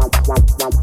wow, wow, wow.